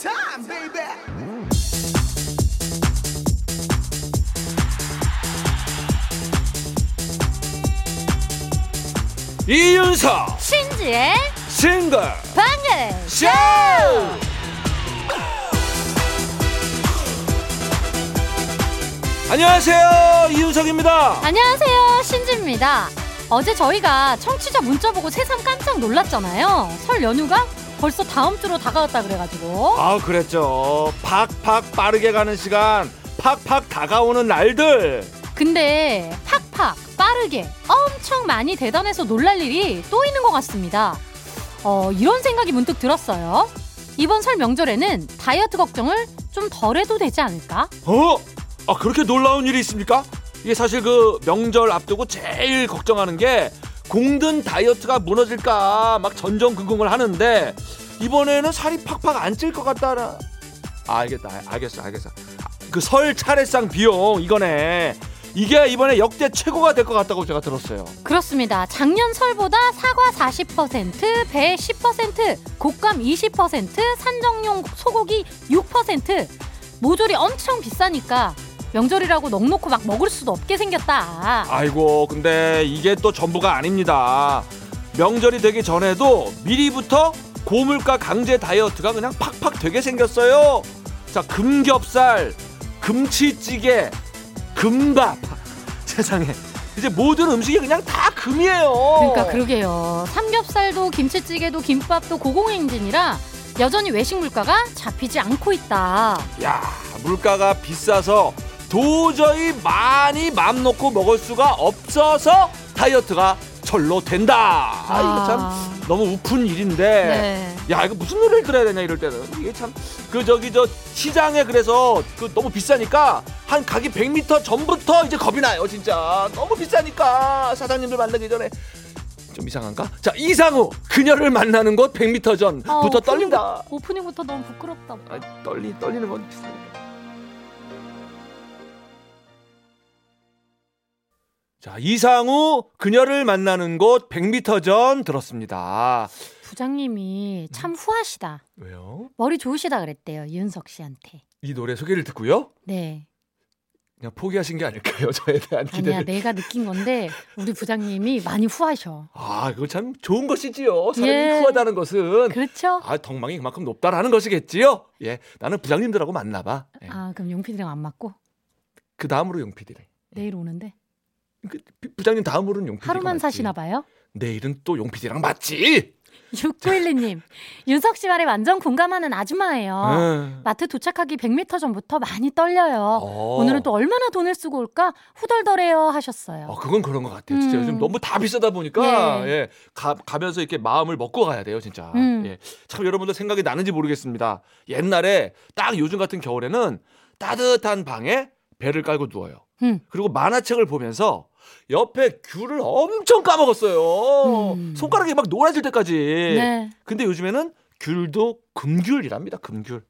time, baby. 이윤석 신지의 싱글. 방글 쇼! 안녕하세요. 이윤석입니다. 안녕하세요. 신지입니다. 어제 저희가 청취자 문자 보고 새삼 깜짝 놀랐잖아요. 설 연휴가 벌써 다음 주로 다가왔다 그래가지고 아 그랬죠 팍팍 빠르게 가는 시간 팍팍 다가오는 날들 근데 팍팍 빠르게 엄청 많이 대단해서 놀랄 일이 또 있는 것 같습니다 어 이런 생각이 문득 들었어요 이번 설 명절에는 다이어트 걱정을 좀 덜 해도 되지 않을까? 어? 아 그렇게 놀라운 일이 있습니까? 이게 사실 그 명절 앞두고 제일 걱정하는 게 공든 다이어트가 무너질까 막 전전긍긍을 하는데 이번에는 살이 팍팍 안 찔 것 같다라. 아, 알겠다, 알겠어, 알겠어. 그 설 차례상 비용 이거네. 이게 이번에 역대 최고가 될 것 같다고 제가 들었어요. 그렇습니다. 작년 설보다 사과 40%, 배 10%, 곶감 20%, 산정용 소고기 6%. 모조리 엄청 비싸니까 명절이라고 넉놓고 막 먹을 수도 없게 생겼다. 아이고, 근데 이게 또 전부가 아닙니다. 명절이 되기 전에도 미리부터 고물가 강제 다이어트가 그냥 팍팍 되게 생겼어요. 자, 금겹살, 금치찌개, 금밥. 세상에. 이제 모든 음식이 그냥 다 금이에요. 그러니까 그러게요. 삼겹살도 김치찌개도 김밥도 고공행진이라 여전히 외식 물가가 잡히지 않고 있다. 야, 물가가 비싸서 도저히 많이 맘 놓고 먹을 수가 없어서 다이어트가 절로 된다. 아, 이거 참 너무 우픈 일인데. 네. 야 이거 무슨 노래를 들어야 되냐 이럴 때는 이게 참 그 저기 저 시장에 그래서 그 너무 비싸니까 한 가기 100m 전부터 이제 겁이 나요 진짜 너무 비싸니까 사장님들 만나기 전에 좀 이상한가? 자 이상우 그녀를 만나는 곳 100m 전부터 어, 떨린다. 오프닝- 오프닝부터 너무 부끄럽다. 아, 떨리 떨리는 건 비싸니 자 이상우 그녀를 만나는 곳 100m 전 들었습니다. 부장님이 참 후하시다. 왜요? 머리 좋으시다 그랬대요. 이윤석 씨한테. 이 노래 소개를 듣고요? 네. 그냥 포기하신 게 아닐까요? 저에 대한 아니야, 기대를. 내가 느낀 건데 우리 부장님이 많이 후하셔. 아, 그거 참 좋은 것이지요. 사람이 예. 후하다는 것은 그렇죠? 아, 덕망이 그만큼 높다라는 것이겠지요. 예, 나는 부장님들하고 만나봐. 예. 아, 그럼 용피디랑 안 맞고 그 다음으로 용피디래. 내일 오는데 그 부장님 다음으로는 용피디. 하루만 사시나 봐요. 내일은 또 용피디랑 맞지. 6912님, 윤석 씨 말에 완전 공감하는 아줌마예요. 응. 마트 도착하기 100m 전부터 많이 떨려요. 어. 오늘은 또 얼마나 돈을 쓰고 올까 후덜덜해요 하셨어요. 어, 그건 그런 것 같아요. 진짜 음. 요즘 너무 다 비싸다 보니까 예. 예. 가, 가면서 이렇게 마음을 먹고 가야 돼요, 진짜. 음. 예. 참 여러분들 생각이 나는지 모르겠습니다. 옛날에 딱 요즘 같은 겨울에는 따뜻한 방에 배를 깔고 누워요. 음. 그리고 만화책을 보면서 옆에 귤을 엄청 까먹었어요. 음. 손가락이 막 노라질 때까지. 네. 근데 요즘에는 귤도 금귤이랍니다. 금귤.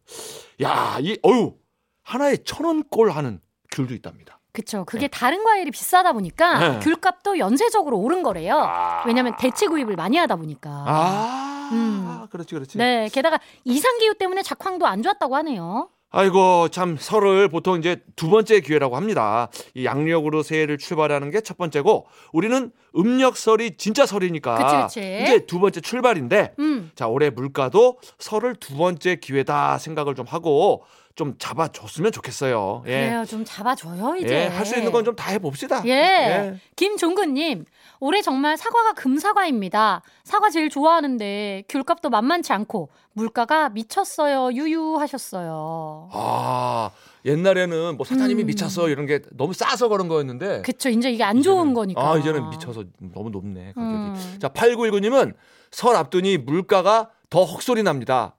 야, 이 어유 하나에 천 원꼴 하는 귤도 있답니다. 그쵸. 그게 다른 과일이 비싸다 보니까 네. 귤값도 연쇄적으로 오른 거래요. 아. 왜냐면 대체 구입을 많이 하다 보니까. 아, 음. 그렇지, 그렇지. 네. 게다가 이상 기후 때문에 작황도 안 좋았다고 하네요. 아이고, 참, 설을 보통 이제 두 번째 기회라고 합니다. 이 양력으로 새해를 출발하는 게 첫 번째고, 우리는 음력설이 진짜 설이니까. 그치, 그치. 이제 두 번째 출발인데, 음. 자, 올해 물가도 설을 두 번째 기회다 생각을 좀 하고, 좀 잡아줬으면 좋겠어요. 예. 그래요. 좀 잡아줘요, 이제. 예, 할 수 있는 건 좀 다 해봅시다. 예. 김종근님, 올해 정말 사과가 금사과입니다. 사과 제일 좋아하는데 귤값도 만만치 않고 물가가 미쳤어요. 유유하셨어요. 아, 옛날에는 뭐 사장님이 음. 미쳤어 이런 게 너무 싸서 그런 거였는데. 그쵸. 이제 이게 안 좋은 이제는- 거니까. 아, 이제는 미쳐서 너무 높네, 가격이. 음. 자, 8919님은 설 앞두니 물가가 더 헉소리 납니다.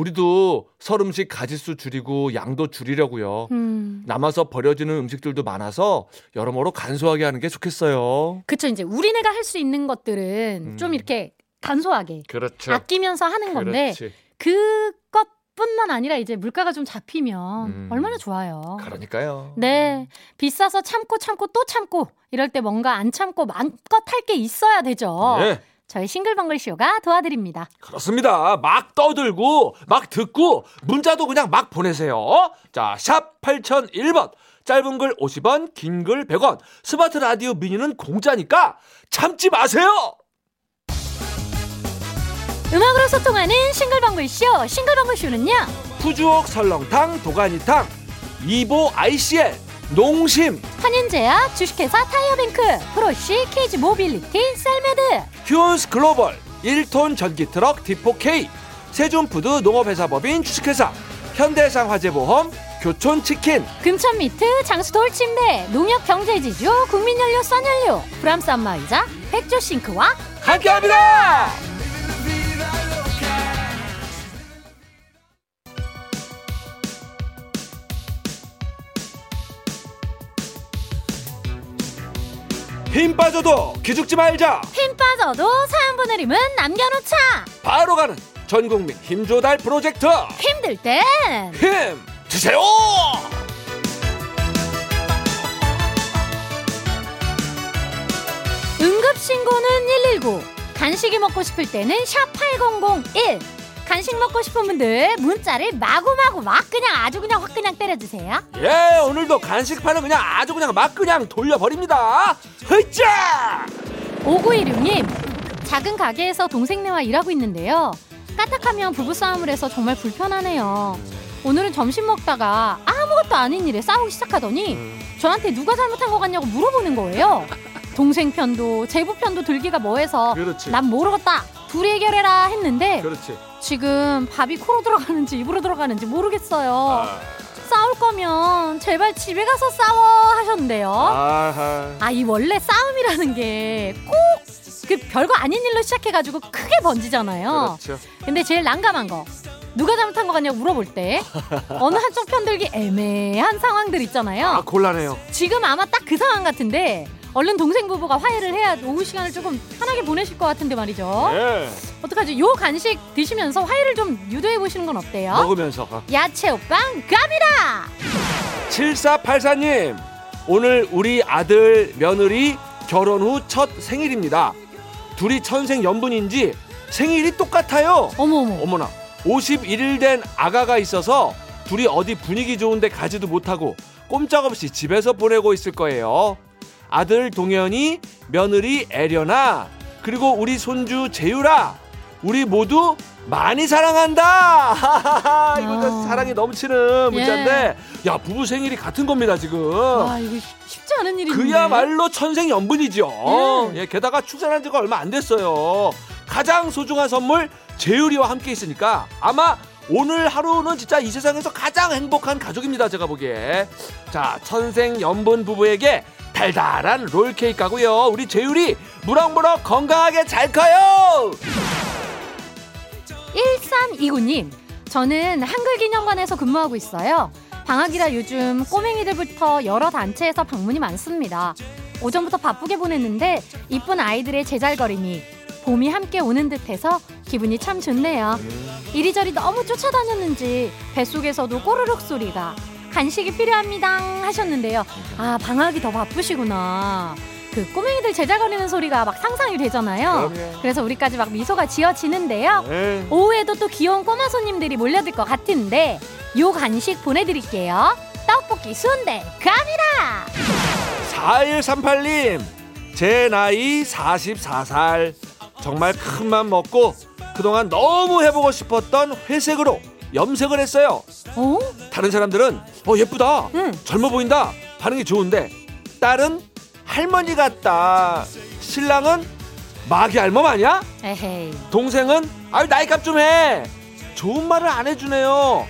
우리도 설 음식 가짓수 줄이고 양도 줄이려고요. 음. 남아서 버려지는 음식들도 많아서 여러모로 간소하게 하는 게 좋겠어요. 그쵸. 이제 우리네가 할 수 있는 것들은 음. 좀 이렇게 간소하게 그렇죠. 아끼면서 하는 건데 그렇지. 그것 뿐만 아니라 이제 물가가 좀 잡히면 음. 얼마나 좋아요. 그러니까요. 네. 비싸서 참고 참고 또 참고 이럴 때 뭔가 안 참고 마음껏 할 게 있어야 되죠. 예. 저희 싱글벙글 쇼가 도와드립니다. 그렇습니다. 막 떠들고 막 듣고 문자도 그냥 막 보내세요. 자, 샵 8001번. 짧은 글 50원, 긴 글 100원. 스마트 라디오 미니는 공짜니까 참지 마세요. 음악으로 소통하는 싱글벙글 쇼. 싱글벙글 쇼는요. 푸주옥 설렁탕, 도가니탕, 이보 ICL, 농심, 한림제약, 주식회사 타이어뱅크, 프로시, 케이지 모빌리티, 셀메드. 휴온스 글로벌, 1톤 전기 트럭 D4K, 세준푸드 농업회사법인 주식회사, 현대해상 화재보험, 교촌치킨, 금천미트, 장수 돌 침대, 농협 경제지주, 국민연료 써연료, 프람스 안마의자, 백조싱크와 함께합니다. 힘 빠져도 기죽지 말자. 힘 빠져도 사연 보내림은 남겨놓자. 바로 가는 전국민 힘조달 프로젝트 힘들 땐힘 주세요. 응급신고는 119 간식이 먹고 싶을 때는 샵 8001 간식 먹고 싶은 분들 문자를 마구마구 막 그냥 아주 그냥 확 그냥 때려주세요 예 오늘도 간식판을 그냥 아주 그냥 막 그냥 돌려버립니다. 흐짜. 5916님 작은 가게에서 동생네와 일하고 있는데요 까딱하면 부부싸움을 해서 정말 불편하네요 오늘은 점심 먹다가 아무것도 아닌 일에 싸우기 시작하더니 저한테 누가 잘못한 것 같냐고 물어보는 거예요 동생 편도 제부 편도 들기가 뭐해서 그렇지. 난 모르겠다 둘이 해결해라 했는데 그렇지. 지금 밥이 코로 들어가는지 입으로 들어가는지 모르겠어요 아, 싸울 거면 제발 집에 가서 싸워 하셨는데요 아하. 아이 원래 싸움이라는 게 꼭 그 별거 아닌 일로 시작해가지고 크게 번지잖아요. 그렇죠. 근데 제일 난감한 거 누가 잘못한 거 같냐고 물어볼 때 어느 한쪽 편들기 애매한 상황들 있잖아요. 아 곤란해요. 지금 아마 딱 그 상황 같은데 얼른 동생 부부가 화해를 해야 오후 시간을 조금 편하게 보내실 것 같은데 말이죠. 예. 어떡하지? 요 간식 드시면서 화해를 좀 유도해 보시는 건 어때요? 먹으면서. 야채 오빵 갑니다. 7484님 오늘 우리 아들 며느리 결혼 후 첫 생일입니다. 둘이 천생 연분인지 생일이 똑같아요. 어머 어머. 어머나 51일 된 아가가 있어서 둘이 어디 분위기 좋은데 가지도 못하고 꼼짝없이 집에서 보내고 있을 거예요. 아들 동현이 며느리 애련아 그리고 우리 손주 재유라 우리 모두 많이 사랑한다. 이거 아. 사랑이 넘치는 문자인데 야 부부 생일이 같은 겁니다 지금. 와 이거 쉽지 않은 일인데. 그야말로 천생 연분이죠. 예. 예, 게다가 출산한 지가 얼마 안 됐어요. 가장 소중한 선물 재율이와 함께 있으니까 아마 오늘 하루는 진짜 이 세상에서 가장 행복한 가족입니다. 제가 보기에. 자, 천생 연분 부부에게 달달한 롤케이크 가고요. 우리 재율이 무럭무럭 건강하게 잘 커요. 1329님, 저는 한글기념관에서 근무하고 있어요. 방학이라 요즘 꼬맹이들부터 여러 단체에서 방문이 많습니다. 오전부터 바쁘게 보냈는데 이쁜 아이들의 제잘거림이 봄이 함께 오는 듯해서 기분이 참 좋네요. 이리저리 너무 쫓아다녔는지 뱃속에서도 꼬르륵 소리가 간식이 필요합니다 하셨는데요. 아 방학이 더 바쁘시구나. 그 꼬맹이들 제잘거리는 소리가 막 상상이 되잖아요. 그럼요. 그래서 우리까지 막 미소가 지어지는데요. 네. 오후에도 또 귀여운 꼬마 손님들이 몰려들 것 같은데 요 간식 보내드릴게요. 떡볶이 순대 갑니다. 4138님, 제 나이 44살. 정말 큰 맘 먹고 그동안 너무 해보고 싶었던 회색으로 염색을 했어요. 어? 다른 사람들은 어 예쁘다, 응. 젊어 보인다 반응이 좋은데 딸은 할머니 같다. 신랑은 마귀 알몸 아니야? 에헤이. 동생은 아유 나이값 좀 해. 좋은 말을 안 해주네요.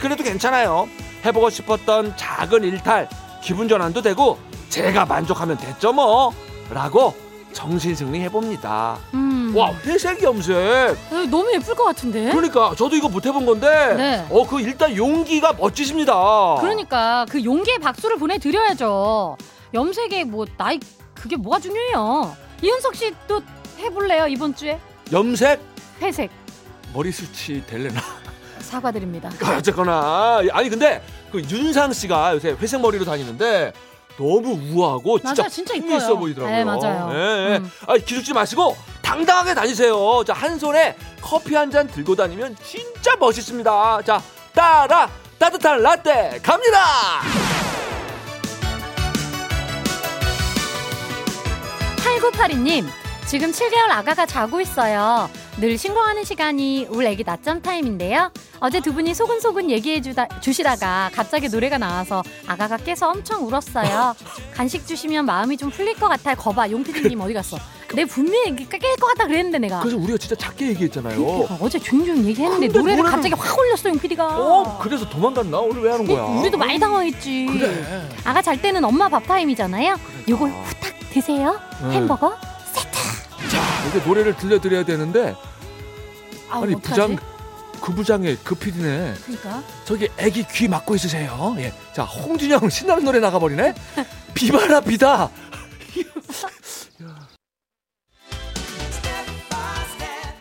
그래도 괜찮아요. 해보고 싶었던 작은 일탈 기분 전환도 되고 제가 만족하면 됐죠 뭐. 라고 정신 승리 해봅니다. 음. 와 회색 염색. 어, 너무 예쁠 것 같은데? 그러니까 저도 이거 못 해본 건데. 네. 어그 일단 용기가 멋지십니다. 그러니까 그 용기의 박수를 보내드려야죠. 염색에 뭐 나이 그게 뭐가 중요해요. 이윤석 씨 또 해볼래요 이번 주에 염색 회색 머리숱이 될래나? 사과드립니다. 어쨌거나 아니 근데 그 윤상 씨가 요새 회색 머리로 다니는데 너무 우아하고 진짜 맞아요, 진짜 이뻐요. 있어 보이더라고요. 네, 맞아요. 예, 예. 음. 아 기죽지 마시고 당당하게 다니세요. 자, 한 손에 커피 한 잔 들고 다니면 진짜 멋있습니다. 자, 따라 따뜻한 라떼 갑니다. 8982님, 지금 7개월 아가가 자고 있어요. 늘 신고하는 시간이 울 애기 낮잠 타임인데요. 어제 두 분이 소근소근 얘기해 주다, 주시다가 갑자기 노래가 나와서 아가가 깨서 엄청 울었어요. 간식 주시면 마음이 좀 풀릴 것 같아요. 거봐, 용피디님 어디 갔어? 내 분명히 깰것 같다 그랬는데 내가. 그래서 우리가 진짜 작게 얘기했잖아요. 그러니까 어제 조용조용 얘기했는데 근데 노래를 노래를- 갑자기 확 올렸어 용피디가. 어, 그래서 도망갔나? 오늘 왜 하는 거야? 우리도 많이 당황했지. 그래. 아가 잘 때는 엄마 밥 타임이잖아요. 요거 후딱 드세요. 응. 햄버거. 자, 이제 노래를 들려드려야 되는데 아, 아니? 부장 그 부장의 그 PD네. 그러니까. 저기 애기 귀 막고 있으세요. 예. 자, 홍준영 신나는 노래 나가버리네. 비바라 비다.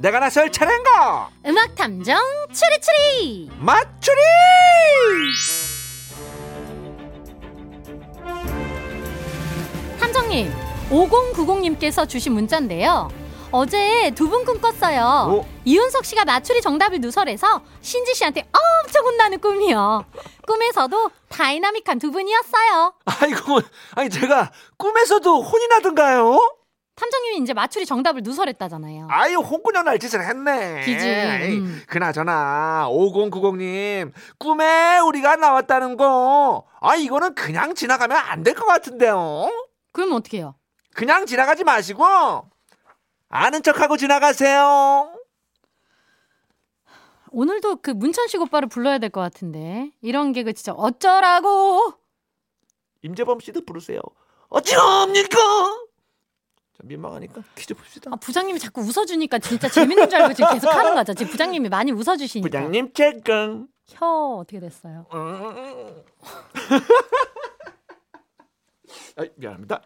내가 나설 차례인가? 음악 탐정 추리추리. 맞추리! 탐정님, 5090님께서 주신 문자인데요. 어제 두 분 꿈 꿨어요. 오. 이윤석 씨가 맞추리 정답을 누설해서 신지 씨한테 엄청 혼나는 꿈이요. 꿈에서도 다이나믹한 두 분이었어요. 아이고, 아니 제가 꿈에서도 혼이 나던가요? 탐정님이 이제 맞추리 정답을 누설했다잖아요. 아유 홍군형 날 짓을 했네. 기지, 음. 그나저나 5090님 꿈에 우리가 나왔다는 거. 아 이거는 그냥 지나가면 안 될 것 같은데요. 그럼 어떻게 해요? 그냥 지나가지 마시고 아는 척하고 지나가세요. 오늘도 그 문천식 오빠를 불러야 될 것 같은데 이런 개그 진짜 어쩌라고 임재범 씨도 부르세요. 어찌합니까? 자, 민망하니까 퀴즈 풉시다. 아, 부장님이 자꾸 웃어주니까 진짜 재밌는 줄 알고 지금 계속 하는 거죠 지금 부장님이 많이 웃어주시니까 부장님 채권. 혀 어떻게 됐어요 아, 미안합니다.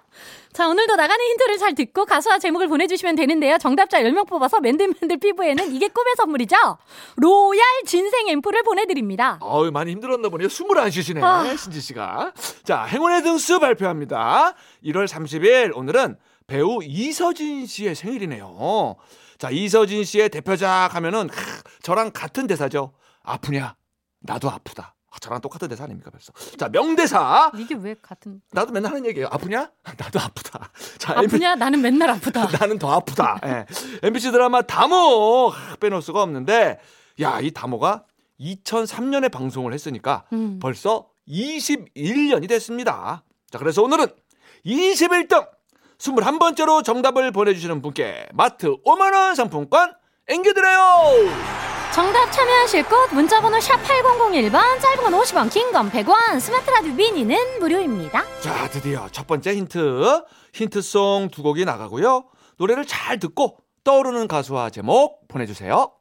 자 오늘도 나가는 힌트를 잘 듣고 가수와 제목을 보내주시면 되는데요 정답자 10명 뽑아서 맨들맨들 피부에는 이게 꿈의 선물이죠 로얄 진생 앰플을 보내드립니다 어우 많이 힘들었나 보네요. 숨을 안 쉬시네 아. 신지 씨가. 자 행운의 등수 발표합니다. 1월 30일 오늘은 배우 이서진 씨의 생일이네요. 자 이서진 씨의 대표작 하면은 크, 저랑 같은 대사죠. 아프냐? 나도 아프다. 아, 저랑 똑같은 대사 아닙니까 벌써. 자 명대사. 이게 왜 같은 나도 맨날 하는 얘기예요. 아프냐? 나도 아프다. 자 MB 아프냐 나는 맨날 아프다 나는 더 아프다. 예. MBC 드라마 다모 하, 빼놓을 수가 없는데 야 이 다모가 2003년에 방송을 했으니까 음. 벌써 21년이 됐습니다. 자 그래서 오늘은 21등 21번째로 정답을 보내주시는 분께 마트 5만원 상품권 앵겨드려요. 정답 참여하실 곳 문자번호 샵 8001번 짧은 건 50원 긴 건 100원 스마트 라디오 미니는 무료입니다 자 드디어 첫 번째 힌트 힌트송 두 곡이 나가고요. 노래를 잘 듣고 떠오르는 가수와 제목 보내주세요.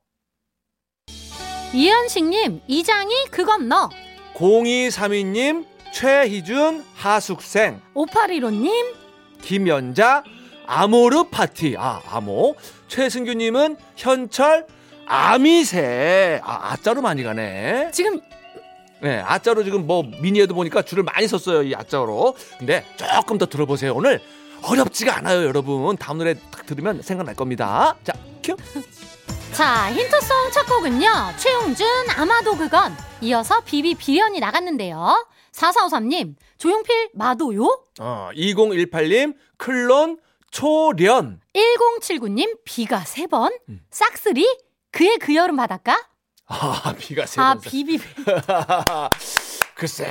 이현식님 이장이 그건 너 0232님 최희준 하숙생 5815님 김연자 아모르 파티. 아 아모 최승규님은 현철 아미새 아 아자로 많이 가네. 지금 네 아자로 지금 뭐 미니에도 보니까 줄을 많이 섰어요 이 아자로. 근데 조금 더 들어보세요. 오늘 어렵지가 않아요 여러분. 다음 노래 딱 들으면 생각날 겁니다. 자 큐. 자 힌트송 첫 곡은요. 최용준 아마도 그건 이어서 비비 비련이 나갔는데요 4453님 조용필 마도요? 어 2018님 클론 초련. 1079님 비가 세 번. 음. 싹쓸이 그의 그 여름 바닷가? 아 비가 아 세번 비비 글쎄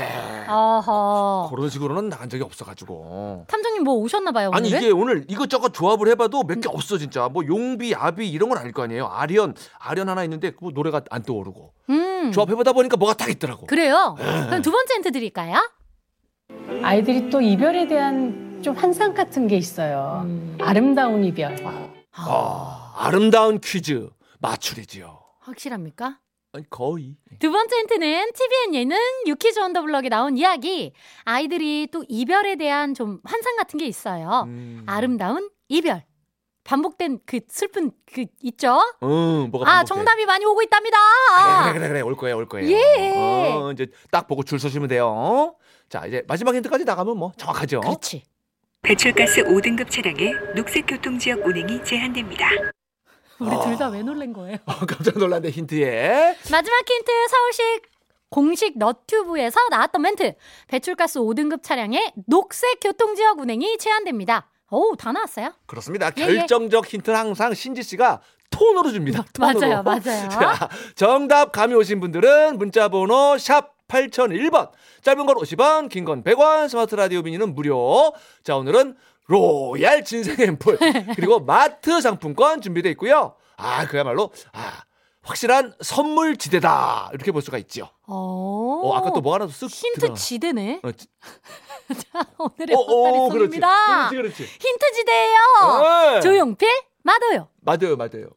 어허 그런 식으로는 나간 적이 없어가지고 탐정님 뭐 오셨나 봐요 아니 오늘은 이게 오늘 이것저것 조합을 해봐도 몇 개 없어 진짜 뭐 용비 아비 이런 건 아닐 거 아니에요 아리언 아리언 하나 있는데 그 노래가 안 떠오르고 음 조합해보다 보니까 뭐가 딱 있더라고 그래요 네. 그럼 두 번째 힌트 드릴까요 아이들이 또 이별에 대한 좀 환상 같은 게 있어요. 음. 아름다운 이별. 아 아름다운 퀴즈 맞추리지요. 확실합니까? 아니 거의. 두 번째 힌트는 TVN 예능 유키즈 언더블럭에 나온 이야기. 아이들이 또 이별에 대한 좀 환상 같은 게 있어요. 음. 아름다운 이별. 반복된 그 슬픈 그 있죠? 응, 뭐가 아, 반복돼. 정답이 많이 오고 있답니다. 그래, 그래, 그래, 그래. 올 거예요, 올 거예요. 예. 어, 이제 딱 보고 줄 서시면 돼요. 자, 이제 마지막 힌트까지 나가면 뭐 정확하죠. 그렇지. 배출가스 5등급 차량의 녹색 교통지역 운행이 제한됩니다. 우리 아. 둘다 왜 놀란 거예요? 어, 깜짝 놀랐네, 힌트에. 마지막 힌트 서울시 공식 너튜브에서 나왔던 멘트. 배출가스 5등급 차량의 녹색 교통지역 운행이 제한됩니다. 오, 다 나왔어요? 그렇습니다. 예, 예. 결정적 힌트는 항상 신지 씨가 톤으로 줍니다. 톤으로. 맞아요, 맞아요. 자, 정답 감이 오신 분들은 문자 번호 샵 8001번. 짧은 건 50원, 긴 건 100원, 스마트 라디오 미니는 무료. 자, 오늘은 로얄 진생 앰플 그리고 마트 상품권 준비되어 있고요. 아, 그야말로 아, 확실한 선물 지대다. 이렇게 볼 수가 있죠. 어, 어, 아까 또 뭐 하나 쓱 힌트 들어가. 지대네. 어, 지- 자, 오늘의 어, 어, 헛다리 그렇지. 그렇지, 그렇지. 힌트 지대예요. 네. 조용필, 마도요. 맞아요, 맞아요.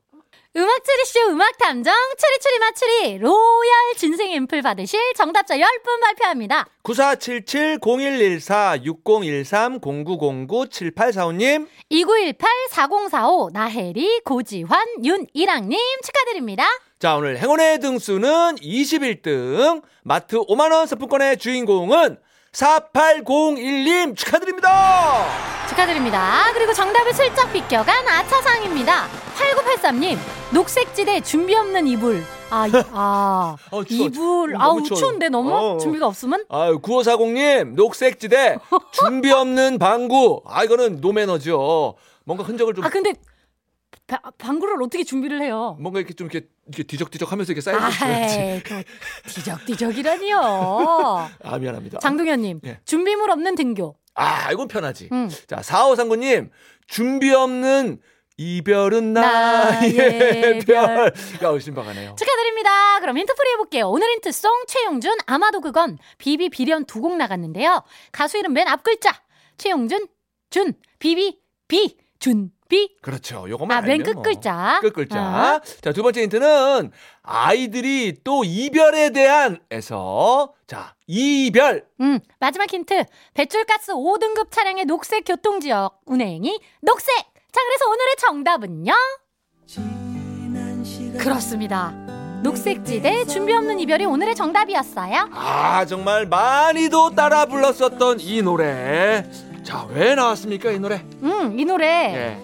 음악 추리쇼 음악 탐정 추리추리 맞추리 로얄 진생 앰플 받으실 정답자 10분 발표합니다. 9477-0113-0909-7845님 2918-4045 나혜리, 고지환, 윤이랑님 축하드립니다. 자 오늘 행운의 등수는 21등 마트 5만원 상품권의 주인공은 4801님 축하드립니다 축하드립니다. 그리고 정답을 슬쩍 비껴간 아차상입니다. 8983님 녹색지대 준비 없는 이불. 아, 이- 아 어, 추워. 이불 아우 추워요. 추운데 너무 어. 준비가 없으면 아유 9540님 녹색지대 준비 없는 방구 아 이거는 노매너죠 뭔가 흔적을 좀 아 근데 바- 방구를 어떻게 준비를 해요? 뭔가 이렇게 좀 이렇게, 이렇게 뒤적뒤적 하면서 이렇게 쌓여져 있어야지 또 뒤적뒤적이라니요. 아 미안합니다 장동현님 예. 준비물 없는 등교. 아 이건 편하지 음. 자, 4539님, 준비 없는 이별은 나의 나의 별. 별. 야, 신박하네요. 축하드립니다. 그럼 힌트 풀이 해볼게요. 오늘 힌트 송 최용준 아마도 그건 비비 비련 두 곡 나갔는데요. 가수 이름 맨 앞 글자 최용준 준 비비 비 준비 그렇죠. 요것만 아 맨 알면 끝 뭐. 글자 끝 글자. 아, 자, 두 번째 힌트는 아이들이 또 이별에 대한에서 자, 이별. 음 마지막 힌트 배출가스 5등급 차량의 녹색 교통 지역 운행이 녹색 자 그래서 오늘의 정답은요 그렇습니다 녹색지대 준비 없는 이별이 오늘의 정답이었어요 아, 정말 많이도 따라 불렀었던 이 노래. 자, 왜 나왔습니까, 이 노래? 음 이 노래 예.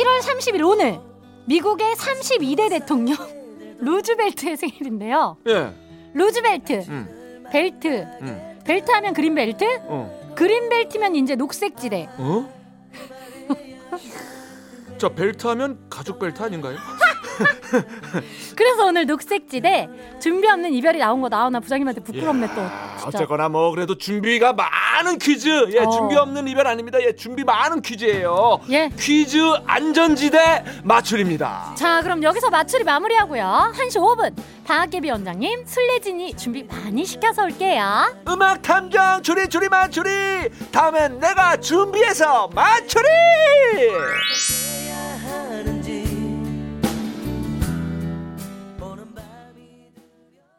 1월 30일 오늘 미국의 32대 대통령 루즈벨트의 생일인데요. 예. 루즈벨트, 음. 벨트, 음. 벨트 하면 그린벨트, 어. 그린벨트면 이제 녹색지대. 어? 자, 벨트 하면 가죽 벨트 아닌가요? 그래서 오늘 녹색지대 준비 없는 이별이 나온 거 나오나 부장님한테 부끄럽네 또. 진짜. 어쨌거나 뭐 그래도 준비가 많은 퀴즈. 예, 어. 준비 없는 이별 아닙니다. 예, 준비 많은 퀴즈예요. 예. 퀴즈 안전지대 맞출입니다. 자 그럼 여기서 맞추리 마무리하고요. 1시 5분 방학개비 원장님 술래진이 준비 많이 시켜서 올게요. 음악 탐정 추리 추리 맞추리. 다음엔 내가 준비해서 맞추리.